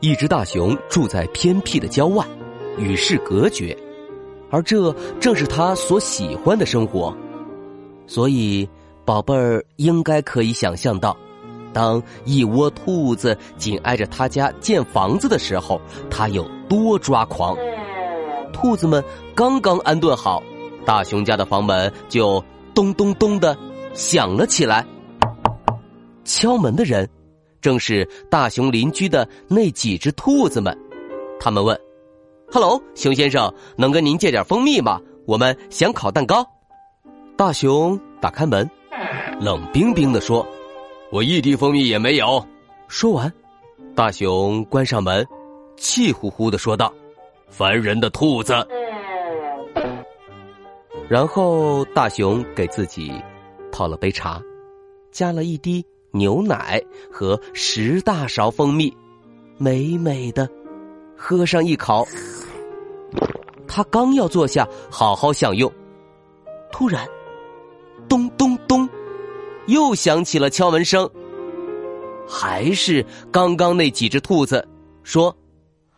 一只大熊住在偏僻的郊外，与世隔绝，而这正是他所喜欢的生活。所以，宝贝儿应该可以想象到，当一窝兔子紧挨着他家建房子的时候，他有多抓狂。兔子们刚刚安顿好，大熊家的房门就咚咚咚的响了起来。敲门的人。正是大熊邻居的那几只兔子们，他们问：“Hello，熊先生，能跟您借点蜂蜜吗？我们想烤蛋糕。”大熊打开门，冷冰冰的说：“我一滴蜂蜜也没有。”说完，大熊关上门，气呼呼的说道：“烦人的兔子。”然后大熊给自己泡了杯茶，加了一滴。牛奶和十大勺蜂蜜，美美的喝上一口。他刚要坐下好好享用，突然，咚咚咚，又响起了敲门声。还是刚刚那几只兔子说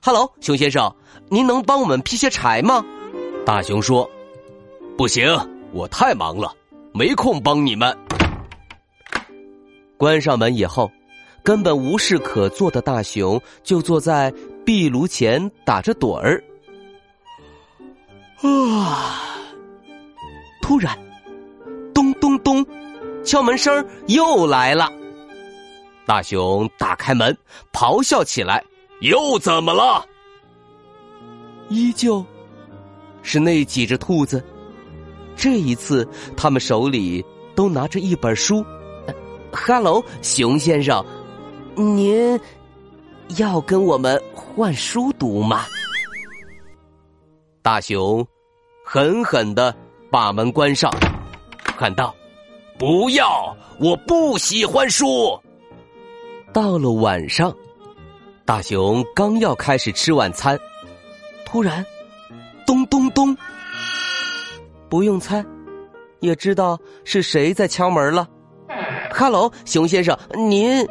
：“Hello，熊先生，您能帮我们劈些柴吗？”大熊说：“不行，我太忙了，没空帮你们。”关上门以后，根本无事可做的大熊就坐在壁炉前打着盹儿。啊！突然，咚咚咚，敲门声又来了。大熊打开门，咆哮起来：“又怎么了？”依旧是那几只兔子，这一次他们手里都拿着一本书。哈喽，熊先生，您要跟我们换书读吗？大熊狠狠的把门关上，喊道：“不要！我不喜欢书。”到了晚上，大熊刚要开始吃晚餐，突然，咚咚咚，不用猜，也知道是谁在敲门了。哈喽，熊先生，您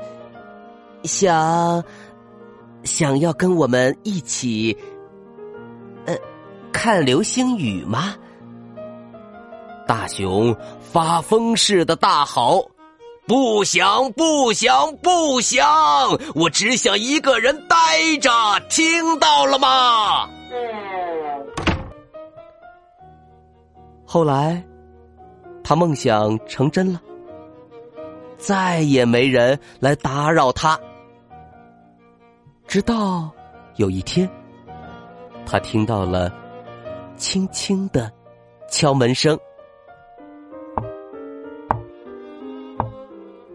想想要跟我们一起呃看流星雨吗？大熊发疯似的大吼：“不想，不想，不想！我只想一个人待着，听到了吗？”后来，他梦想成真了。再也没人来打扰他，直到有一天，他听到了轻轻的敲门声。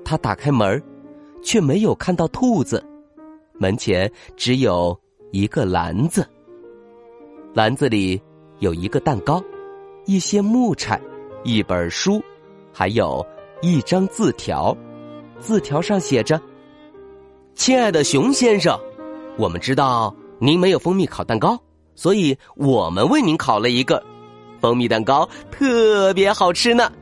他打开门，却没有看到兔子，门前只有一个篮子，篮子里有一个蛋糕，一些木柴，一本书，还有。一张字条，字条上写着：“亲爱的熊先生，我们知道您没有蜂蜜烤蛋糕，所以我们为您烤了一个蜂蜜蛋糕，特别好吃呢。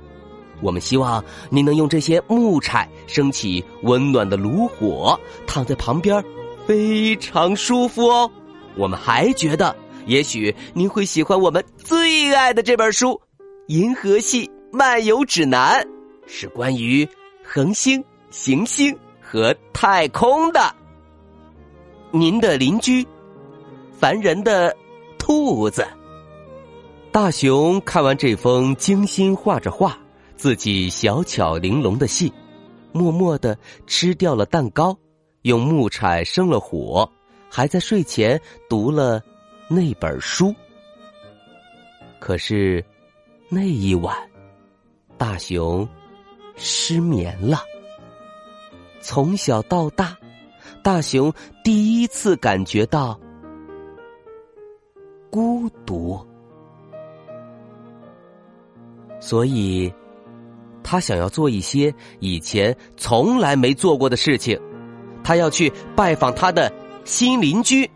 我们希望您能用这些木柴升起温暖的炉火，躺在旁边，非常舒服哦。我们还觉得，也许您会喜欢我们最爱的这本书《银河系漫游指南》。”是关于恒星、行星和太空的。您的邻居，烦人的兔子。大熊看完这封精心画着画、自己小巧玲珑的信，默默的吃掉了蛋糕，用木柴生了火，还在睡前读了那本书。可是，那一晚，大熊失眠了。从小到大，大熊第一次感觉到孤独，所以他想要做一些以前从来没做过的事情。他要去拜访他的新邻居，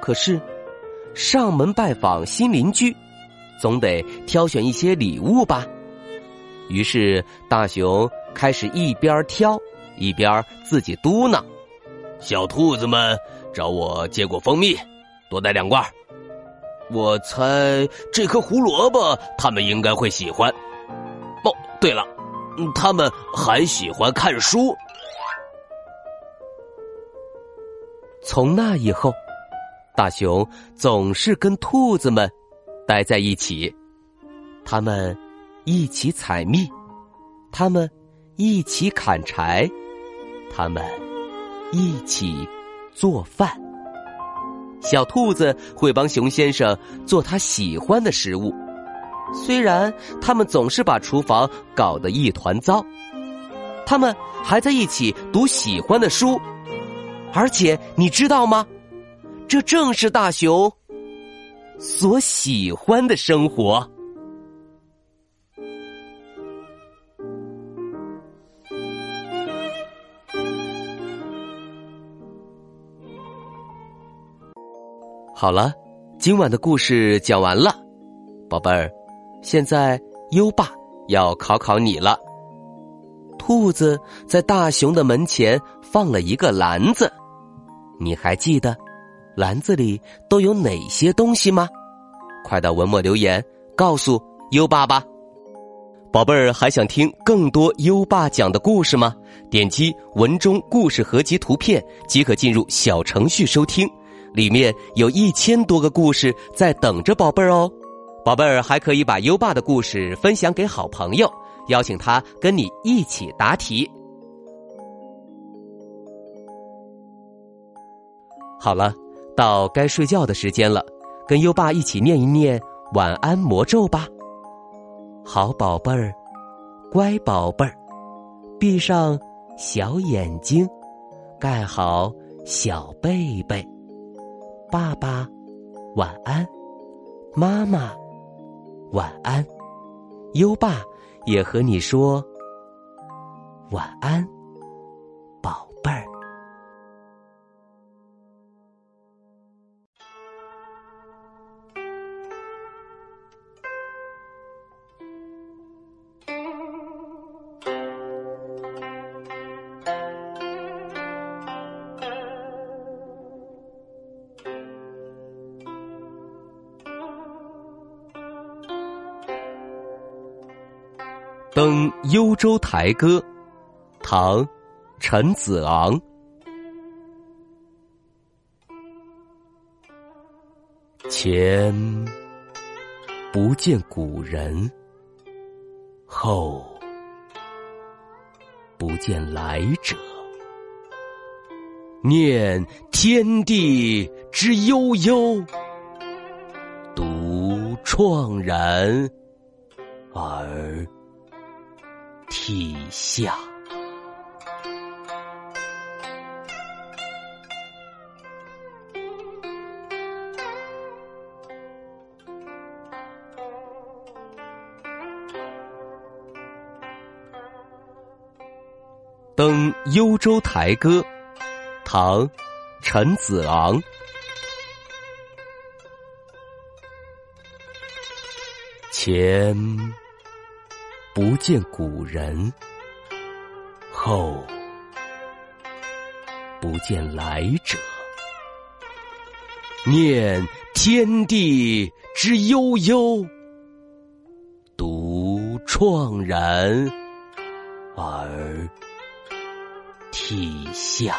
可是上门拜访新邻居，总得挑选一些礼物吧。于是大熊开始一边挑一边自己嘟囔：“小兔子们找我借过蜂蜜，多带两罐。我猜这颗胡萝卜他们应该会喜欢。哦，对了，他们还喜欢看书。”从那以后，大熊总是跟兔子们待在一起，他们一起采蜜，他们一起砍柴，他们一起做饭。小兔子会帮熊先生做他喜欢的食物，虽然他们总是把厨房搞得一团糟，他们还在一起读喜欢的书。而且你知道吗？这正是大熊所喜欢的生活。好了，今晚的故事讲完了，宝贝儿，现在优爸要考考你了。兔子在大熊的门前放了一个篮子。你还记得篮子里都有哪些东西吗？快到文末留言告诉优爸吧。宝贝儿，还想听更多优爸讲的故事吗？点击文中故事合集图片即可进入小程序收听，里面有一千多个故事在等着宝贝儿哦。宝贝儿还可以把优爸的故事分享给好朋友，邀请他跟你一起答题。好了，到该睡觉的时间了，跟优爸一起念一念晚安魔咒吧。好宝贝儿，乖宝贝儿，闭上小眼睛，盖好小被被。爸爸晚安，妈妈晚安，优爸也和你说晚安，登幽州台歌》，唐·陈子昂。前不见古人，后不见来者。念天地之悠悠，独怆然而。体下，《登幽州台歌》，唐·陈子昂。前。不见古人，后不见来者。念天地之悠悠，独怆然而涕下。